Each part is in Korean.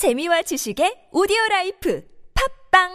재미와 지식의 오디오 라이프 팟빵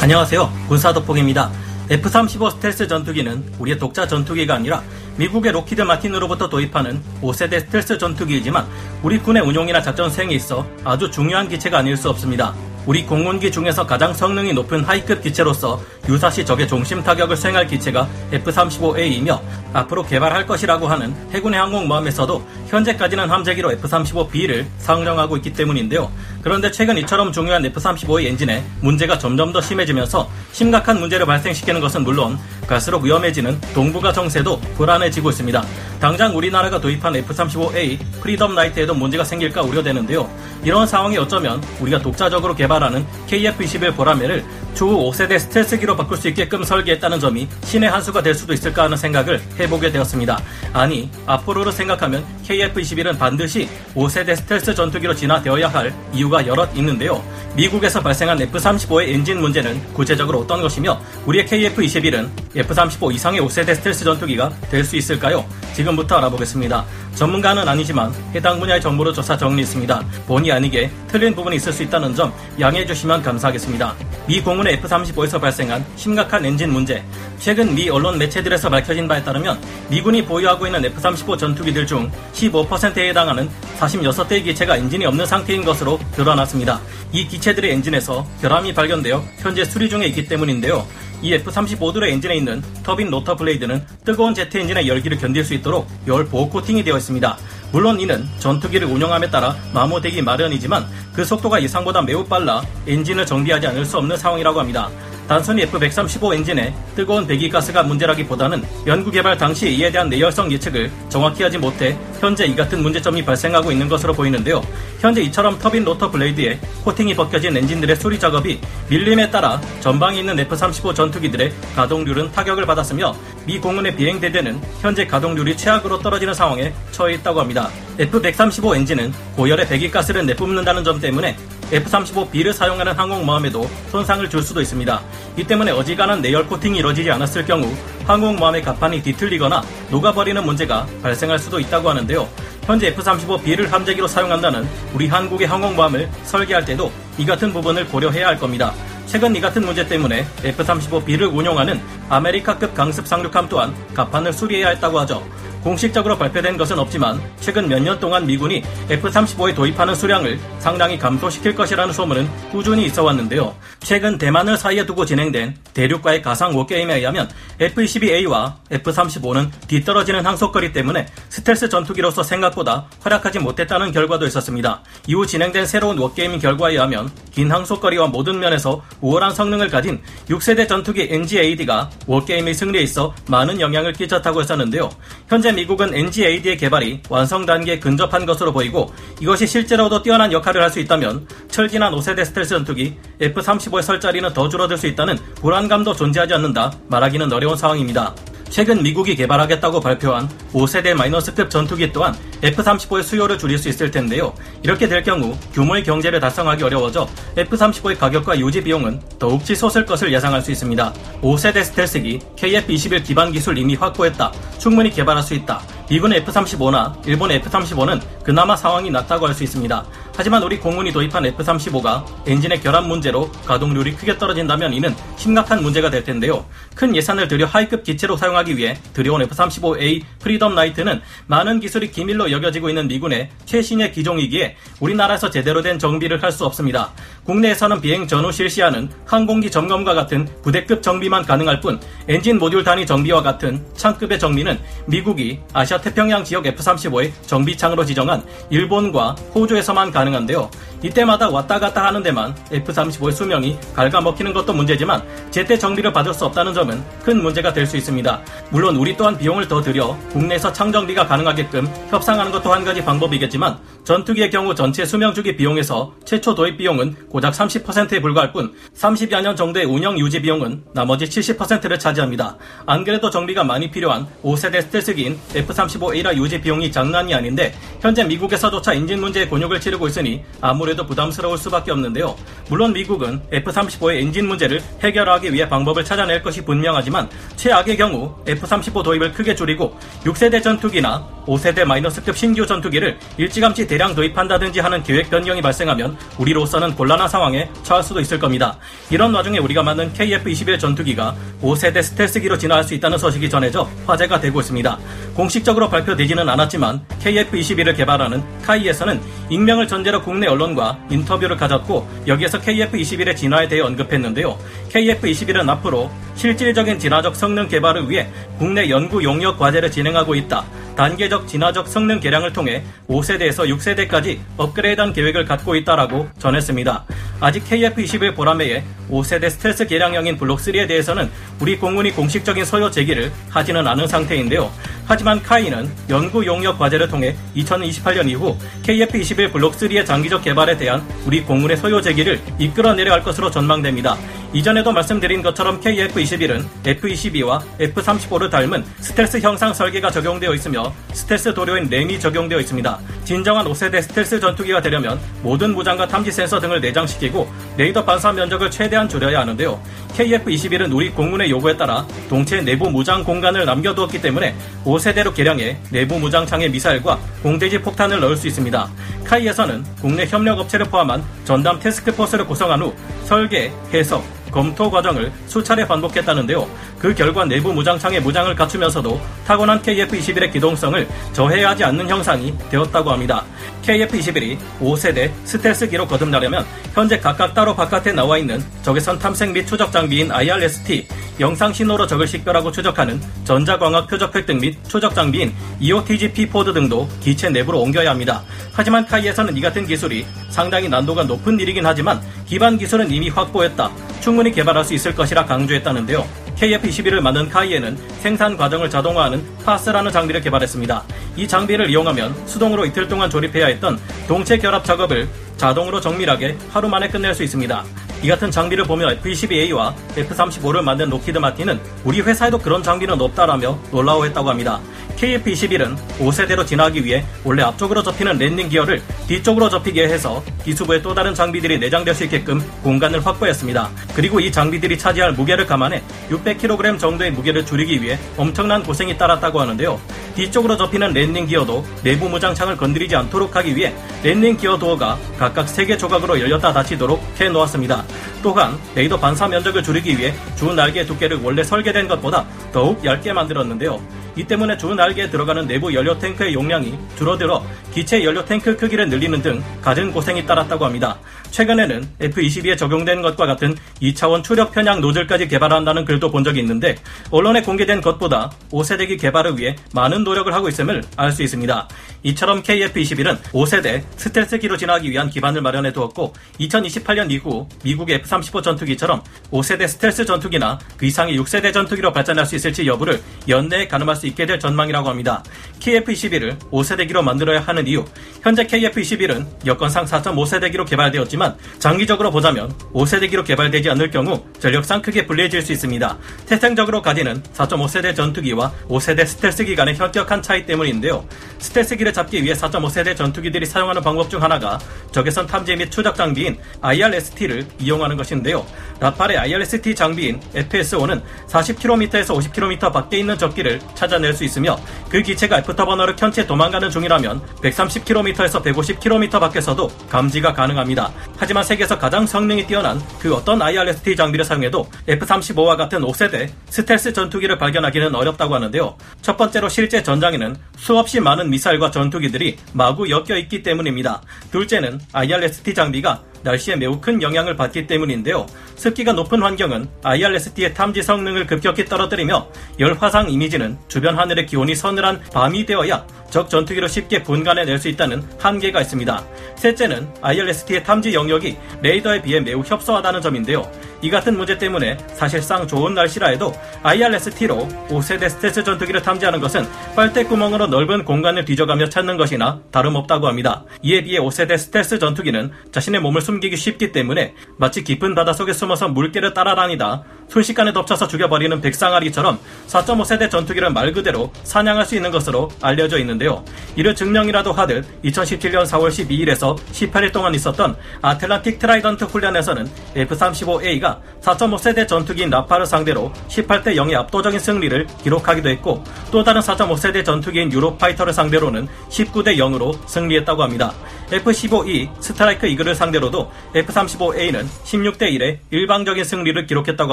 안녕하세요. 군사도폭입니다. F-35 스텔스 전투기는 우리의 독자 전투기가 아니라 미국의 록히드 마틴으로부터 도입하는 5세대 스텔스 전투기이지만 우리 군의 운용이나 작전 수행에 있어 아주 중요한 기체가 아닐 수 없습니다. 우리 공군기 중에서 가장 성능이 높은 high급 기체로서 유사시 적의 중심 타격을 수행할 기체가 F-35A이며 앞으로 개발할 것이라고 하는 해군의 항공모함에서도 현재까지는 함재기로 F-35B를 상정하고 있기 때문인데요. 그런데 최근 이처럼 중요한 F-35의 엔진에 문제가 점점 더 심해지면서 심각한 문제를 발생시키는 것은 물론 갈수록 위험해지는 동북아 정세도 불안해지고 있습니다. 당장 우리나라가 도입한 F-35A 프리덤 나이트에도 문제가 생길까 우려되는데요. 이런 상황이 어쩌면 우리가 독자적으로 개발하는 KF-21 보라매를 추후 5세대 스텔스기로 바꿀 수 있게끔 설계했다는 점이 신의 한 수가 될 수도 있을까 하는 생각을 해보게 되었습니다. 아니, 앞으로를 생각하면 KF-21은 반드시 5세대 스텔스 전투기로 진화되어야 할 이유가 여럿 있는데요. 미국에서 발생한 F-35의 엔진 문제는 구체적으로 어떤 것이며 우리의 KF-21은 F-35 이상의 5세대 스텔스 전투기가 될 수 있을까요? 지금부터 알아보겠습니다. 전문가는 아니지만 해당 분야의 정보를 조사 정리했습니다. 본의 아니게 틀린 부분이 있을 수 있다는 점 양해해 주시면 감사하겠습니다. 미 공군의 F-35에서 발생한 심각한 엔진 문제. 최근 미 언론 매체들에서 밝혀진 바에 따르면 미군이 보유하고 있는 F-35 전투기들 중 15%에 해당하는 46대의 기체가 엔진이 없는 상태인 것으로 드러났습니다. 이 기체들의 엔진에서 결함이 발견되어 현재 수리 중에 있기 때문인데요. 이 F-35들의 엔진에 있는 터빈 로터 blade는 뜨거운 제트 엔진의 열기를 견딜 수 있도록 열 보호 코팅이 되어 있습니다. 물론 이는 전투기를 운영함에 따라 마모되기 마련이지만 그 속도가 예상보다 매우 빨라 엔진을 정비하지 않을 수 없는 상황이라고 합니다. 단순히 F-135 엔진에 뜨거운 배기가스가 문제라기보다는 연구개발 당시 이에 대한 내열성 예측을 정확히 하지 못해 현재 이 같은 문제점이 발생하고 있는 것으로 보이는데요. 현재 이처럼 터빈 로터 blade에 코팅이 벗겨진 엔진들의 수리 작업이 밀림에 따라 전방에 있는 F-35 전투기들의 가동률은 타격을 받았으며 미 공군의 비행대대는 현재 가동률이 최악으로 떨어지는 상황에 처해 있다고 합니다. F-135 엔진은 고열의 배기가스를 내뿜는다는 점 때문에 F-35B를 사용하는 항공모함에도 손상을 줄 수도 있습니다. 이 때문에 어지간한 내열 코팅이 이뤄지지 않았을 경우 항공모함의 갑판이 뒤틀리거나 녹아버리는 문제가 발생할 수도 있다고 하는데요. 현재 F-35B를 함재기로 사용한다는 우리 한국의 항공모함을 설계할 때도 이 같은 부분을 고려해야 할 겁니다. 최근 이 같은 문제 때문에 F-35B를 운용하는 아메리카급 강습 상륙함 또한 갑판을 수리해야 했다고 하죠. 공식적으로 발표된 것은 없지만 최근 몇 년 동안 미군이 F-35에 도입하는 수량을 상당히 감소시킬 것이라는 소문은 꾸준히 있어 왔는데요. 최근 대만을 사이에 두고 진행된 대륙과의 가상 워 게임에 의하면 F-22A와 F-35는 뒤떨어지는 항속거리 때문에 스텔스 전투기로서 생각보다 활약하지 못했다는 결과도 있었습니다. 이후 진행된 새로운 워게임 결과에 의하면 긴 항속거리와 모든 면에서 우월한 성능을 가진 6세대 전투기 NGAD가 워게임의 승리에 있어 많은 영향을 끼쳤다고 했었는데요. 현재 미국은 NGAD의 개발이 완성 단계에 근접한 것으로 보이고 이것이 실제로도 뛰어난 역할을 할 수 있다면 철진한 5세대 스텔스 전투기 F-35의 설 자리는 더 줄어들 수 있다는 불안감도 존재하지 않는다 말하기는 어려운 상황입니다. 최근 미국이 개발하겠다고 발표한 5세대 마이너스급 전투기 또한 F-35의 수요를 줄일 수 있을 텐데요. 이렇게 될 경우 규모의 경제를 달성하기 어려워져 F-35의 가격과 유지 비용은 더욱 치솟을 것을 예상할 수 있습니다. 5세대 스텔스기 KF-21 기반 기술 이미 확보했다. 충분히 개발할 수 있다. 미군의 F-35나 일본의 F-35는 그나마 상황이 낫다고 할 수 있습니다. 하지만 우리 공군이 도입한 F-35가 엔진의 결함 문제로 가동률이 크게 떨어진다면 이는 심각한 문제가 될 텐데요. 큰 예산을 들여 하이급 기체로 사용하기 위해 들여온 F-35A 프리덤 나이트는 많은 기술이 기밀로 여겨지고 있는 미군의 최신의 기종이기에 우리나라에서 제대로 된 정비를 할 수 없습니다. 국내에서는 비행 전후 실시하는 항공기 점검과 같은 부대급 정비만 가능할 뿐 엔진 모듈 단위 정비와 같은 창급의 정비는 미국이 아시아 태평양 지역 F-35의 정비창으로 지정한 일본과 호주에서만 가능한데요. 이때마다 왔다 갔다 하는 데만 F-35의 수명이 갉아먹히는 것도 문제지만 제때 정비를 받을 수 없다는 점은 큰 문제가 될 수 있습니다. 물론 우리 또한 비용을 더 들여 국내에서 창정비가 가능하게끔 협상하는 것도 한 가지 방법이겠지만 전투기의 경우 전체 수명 주기 비용에서 최초 도입 비용은 고작 30%에 불과할 뿐 30여 년 정도의 운영 유지 비용은 나머지 70%를 차지합니다. 안 그래도 정비가 많이 필요한 5세대 스텔스기인 F-35A라 유지 비용이 장난이 아닌데 현재 미국에서조차 인진 문제의 곤욕을 치르고 있으니 아무래도 부담스러울 수밖에 없는데요. 물론 미국은 F-35의 엔진 문제를 해결하기 위해 방법을 찾아낼 것이 분명하지만 최악의 경우 F-35 도입을 크게 줄이고 6세대 전투기나 5세대 마이너스급 신규 전투기를 일찌감치 대량 도입한다든지 하는 계획 변경이 발생하면 우리로서는 곤란한 상황에 처할 수도 있을 겁니다. 이런 와중에 우리가 만든 KF-21 전투기가 5세대 스텔스기로 진화할 수 있다는 소식이 전해져 화제가 되고 있습니다. 공식적으로 발표되지는 않았지만 KF-21을 개발하는 카이에서는 익명을 전제로 국내 언론과 인터뷰를 가졌고 여기에서 KF-21의 진화에 대해 언급했는데요. KF-21은 앞으로 실질적인 진화적 성능 개발을 위해 국내 연구 용역 과제를 진행하고 있다. 단계적 진화적 성능 개량을 통해 5세대에서 6세대까지 업그레이드한 계획을 갖고 있다라고 전했습니다. 아직 KF-21 보라매의 5세대 스텔스 개량형인 블록3에 대해서는 우리 공군이 공식적인 소요 제기를 하지는 않은 상태인데요. 하지만 카이는 연구 용역 과제를 통해 2028년 이후 KF-21 블록 3의 장기적 개발에 대한 우리 공군의 소요 제기를 이끌어내려갈 것으로 전망됩니다. 이전에도 말씀드린 것처럼 KF-21은 F-22와 F-35를 닮은 스텔스 형상 설계가 적용되어 있으며 스텔스 도료인 RAM이 적용되어 있습니다. 진정한 5세대 스텔스 전투기가 되려면 모든 무장과 탐지 센서 등을 내장시키고 레이더 반사 면적을 최대한 줄여야 하는데요. KF-21은 우리 공군의 요구에 따라 동체 내부 무장 공간을 남겨두었기 때문에 5 세대로 개량해 내부 무장창에 미사일과 공대지 폭탄을 넣을 수 있습니다. KAI에서는 국내 협력업체를 포함한 전담 태스크포스를 구성한 후 설계, 해석, 검토 과정을 수차례 반복했다는데요. 그 결과 내부 무장창의 무장을 갖추면서도 타고난 KF-21의 기동성을 저해하지 않는 형상이 되었다고 합니다. KF-21이 5세대 스텔스기로 거듭나려면 현재 각각 따로 바깥에 나와 있는 적외선 탐색 및 추적 장비인 IRST, 영상 신호로 적을 식별하고 추적하는 전자광학 표적 획득 및 추적 장비인 EOTGP 포드 등도 기체 내부로 옮겨야 합니다. 하지만 KAI에서는 이 같은 기술이 상당히 난도가 높은 일이긴 하지만 기반 기술은 이미 확보했다. 충분히 개발할 수 있을 것이라 강조했다는데요. KF-21을 만든 KAI에는 생산 과정을 자동화하는 FASS라는 장비를 개발했습니다. 이 장비를 이용하면 수동으로 이틀 동안 조립해야 했던 동체 결합 작업을 자동으로 정밀하게 하루 만에 끝낼 수 있습니다. 이 같은 장비를 보며 F-22A와 F-35를 만든 록히드 마틴은 우리 회사에도 그런 장비는 없다라며 놀라워했다고 합니다. KF-21은 5세대로 진화하기 위해 원래 앞쪽으로 접히는 랜딩 기어를 뒤쪽으로 접히게 해서 기수부에 또 다른 장비들이 내장될 수 있게끔 공간을 확보했습니다. 그리고 이 장비들이 차지할 무게를 감안해 600kg 정도의 무게를 줄이기 위해 엄청난 고생이 따랐다고 하는데요. 뒤쪽으로 접히는 랜딩 기어도 내부 무장창을 건드리지 않도록 하기 위해 랜딩 기어 도어가 각각 3개 조각으로 열렸다 닫히도록 해 놓았습니다. 또한 레이더 반사 면적을 줄이기 위해 주 날개 두께를 원래 설계된 것보다 더욱 얇게 만들었는데요. 이 때문에 주 날개에 들어가는 내부 연료 탱크의 용량이 줄어들어 기체 연료 탱크 크기를 늘리는 등 갖은 고생이 따랐다고 합니다. 최근에는 F-22에 적용된 것과 같은 2차원 추력 편향 노즐까지 개발한다는 글도 본 적이 있는데 언론에 공개된 것보다 5세대기 개발을 위해 많은 노력을 하고 있음을 알 수 있습니다. 이처럼 KF-21은 5세대 스텔스기로 진화하기 위한 기반을 마련해 두었고 2028년 이후 미국의 F-35 전투기처럼 5세대 스텔스 전투기나 그 이상의 6세대 전투기로 발전할 수 있을지 여부를 연내에 가늠할 수 있게 될 전망이라고 합니다. KF-21을 5세대기로 만들어야 하는 이유 현재 KF-21은 여건상 4.5세대기로 개발되었지만 장기적으로 보자면 5세대기로 개발되지 않을 경우 전력상 크게 불리해질 수 있습니다. 태생적으로 가지는 4.5세대 전투기와 5세대 스텔스기 간의 현격한 차이 때문인데요. 스텔스기를 잡기 위해 4.5세대 전투기들이 사용하는 방법 중 하나가 적외선 탐지 및 추적 장비인 IRST를 이용하는 것인데요. 라팔의 IRST 장비인 FSO는 40km에서 50km 밖에 있는 적기를 찾아낼 수 있으며 그 기체가 애프터 버너를 켠 채 도망가는 중이라면 130km에서 150km 밖에서도 감지가 가능합니다. 하지만 세계에서 가장 성능이 뛰어난 그 어떤 IRST 장비를 사용해도 F-35와 같은 5세대 스텔스 전투기를 발견하기는 어렵다고 하는데요. 첫 번째로 실제 전장에는 수없이 많은 미사일과 전투기들이 마구 엮여 있기 때문입니다. 둘째는 IRST 장비가 날씨에 매우 큰 영향을 받기 때문인데요. 습기가 높은 환경은 IRST의 탐지 성능을 급격히 떨어뜨리며 열 화상 이미지는 주변 하늘의 기온이 서늘한 밤이 되어야 적 전투기로 쉽게 분간해낼 수 있다는 한계가 있습니다. 셋째는 IRST의 탐지 영역이 레이더에 비해 매우 협소하다는 점인데요. 이 같은 문제 때문에 사실상 좋은 날씨라 해도 IRST로 5세대 스텔스 전투기를 탐지하는 것은 빨대구멍으로 넓은 공간을 뒤져가며 찾는 것이나 다름없다고 합니다. 이에 비해 5세대 스텔스 전투기는 자신의 몸을 숨기기 쉽기 때문에 마치 깊은 바닷속에 숨어서 물개를 따라다니다 순식간에 덮쳐서 죽여버리는 백상아리처럼 4.5세대 전투기를 말 그대로 사냥할 수 있는 것으로 알려져 있는데 되는데요. 이를 증명이라도 하듯 2017년 4월 12일에서 18일 동안 있었던 아틀란틱 트라이던트 훈련에서는 F-35A가 4.5세대 전투기인 라팔을 상대로 18대 0의 압도적인 승리를 기록하기도 했고 또 다른 4.5세대 전투기인 유로파이터를 상대로는 19대 0으로 승리했다고 합니다. F-15E 스트라이크 이글을 상대로도 F-35A는 16대 1의 일방적인 승리를 기록했다고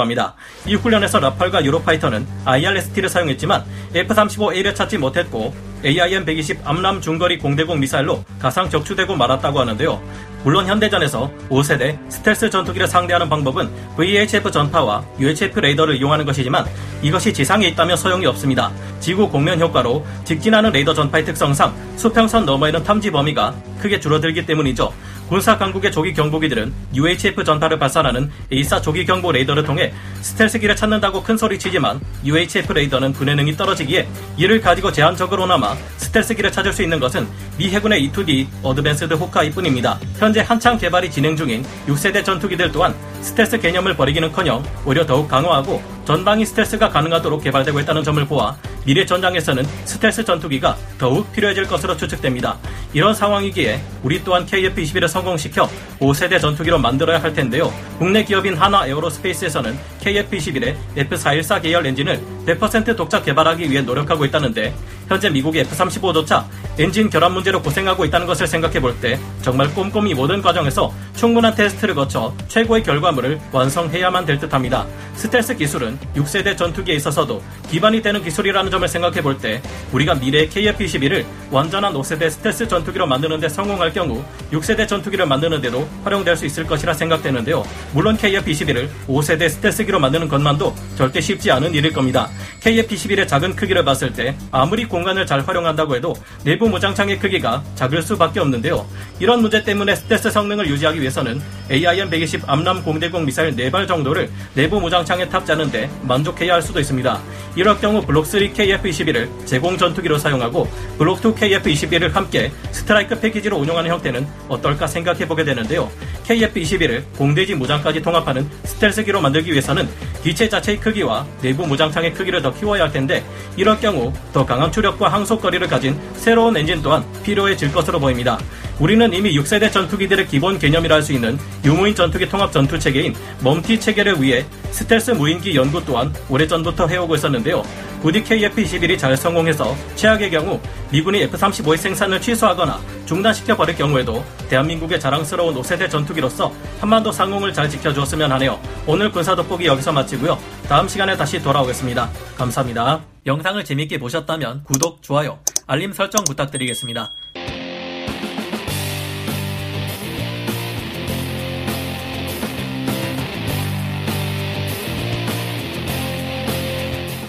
합니다. 이 훈련에서 라팔과 유로파이터는 IRST를 사용했지만 F-35A를 찾지 못했고 AIM-120 암람 중거리 공대공 미사일로 가상 적추되고 말았다고 하는데요. 물론 현대전에서 5세대 스텔스 전투기를 상대하는 방법은 VHF 전파와 UHF 레이더를 이용하는 것이지만 이것이 지상에 있다면 소용이 없습니다. 지구 곡면 효과로 직진하는 레이더 전파의 특성상 수평선 너머에는 탐지 범위가 크게 줄어들기 때문이죠. 군사 강국의 조기 경보기들은 UHF 전파를 발산하는 AESA 조기 경보 레이더를 통해 스텔스기를 찾는다고 큰 소리치지만 UHF 레이더는 분해능이 떨어지기에 이를 가지고 제한적으로나마 스텔스기를 찾을 수 있는 것은 미 해군의 E2D 어드밴스드 호크아이뿐입니다. 현재 한창 개발이 진행 중인 6세대 전투기들 또한 스텔스 개념을 버리기는커녕 오히려 더욱 강화하고 전방위 스텔스가 가능하도록 개발되고 있다는 점을 보아 미래 전장에서는 스텔스 전투기가 더욱 필요해질 것으로 추측됩니다. 이런 상황이기에 우리 또한 KF-21을 성공시켜 5세대 전투기로 만들어야 할 텐데요. 국내 기업인 한화 에어로스페이스에서는 KF-21의 F-414 계열 엔진을 100% 독자 개발하기 위해 노력하고 있다는데 현재 미국의 F-35조차 엔진 결함 문제로 고생하고 있다는 것을 생각해 볼 때 정말 꼼꼼히 모든 과정에서 충분한 테스트를 거쳐 최고의 결과물을 완성해야만 될 듯합니다. 스텔스 기술은 6세대 전투기에 있어서도 기반이 되는 기술이라는 점을 생각해 볼 때 우리가 미래의 KF-21을 완전한 5세대 스텔스 전투기로 만드는데 성공할 경우 6세대 전투기를 만드는데도 활용될 수 있을 것이라 생각되는데요. 물론 KF-21을 5세대 스텔스기로 만드는 것만도 절대 쉽지 않은 일일 겁니다. KF-21의 작은 크기를 봤을 때 아무리 공간을 잘 활용한다고 해도 내부 무장창의 크기가 작을 수밖에 없는데요. 이런 문제 때문에 스텔스 성능을 유지하기 위해서는 AIM-120 암람 공대공 미사일 4발 정도를 내부 무장창에 탑재하는데 만족해야 할 수도 있습니다. 이럴 경우 블록3 KF-21을 제공 전투기로 사용하고 블록2 KF-21을 함께 스트라이크 패키지로 운용하는 형태는 어떨까 생각해보게 되는데요. KF-21을 공대지 무장까지 통합하는 스텔스기로 만들기 위해서는 기체 자체의 크기와 내부 무장창의 크기를 더 키워야 할 텐데 이럴 경우 더 강한 추력과 항속거리를 가진 새로운 엔진 또한 필요해질 것으로 보입니다. 우리는 이미 6세대 전투기들의 기본 개념이라 할 수 있는 유무인 전투기 통합 전투 체계인 멈티 체계를 위해 스텔스 무인기 연구 또한 오래전부터 해오고 있었는데요. 부디 KF-21이 잘 성공해서 최악의 경우 미군이 F-35의 생산을 취소하거나 중단시켜 버릴 경우에도 대한민국의 자랑스러운 5세대 전투기로서 한반도 상공을 잘 지켜주었으면 하네요. 오늘 군사 돋보기 여기서 마치고요. 다음 시간에 다시 돌아오겠습니다. 감사합니다. 영상을 재밌게 보셨다면 구독, 좋아요, 알림 설정 부탁드리겠습니다.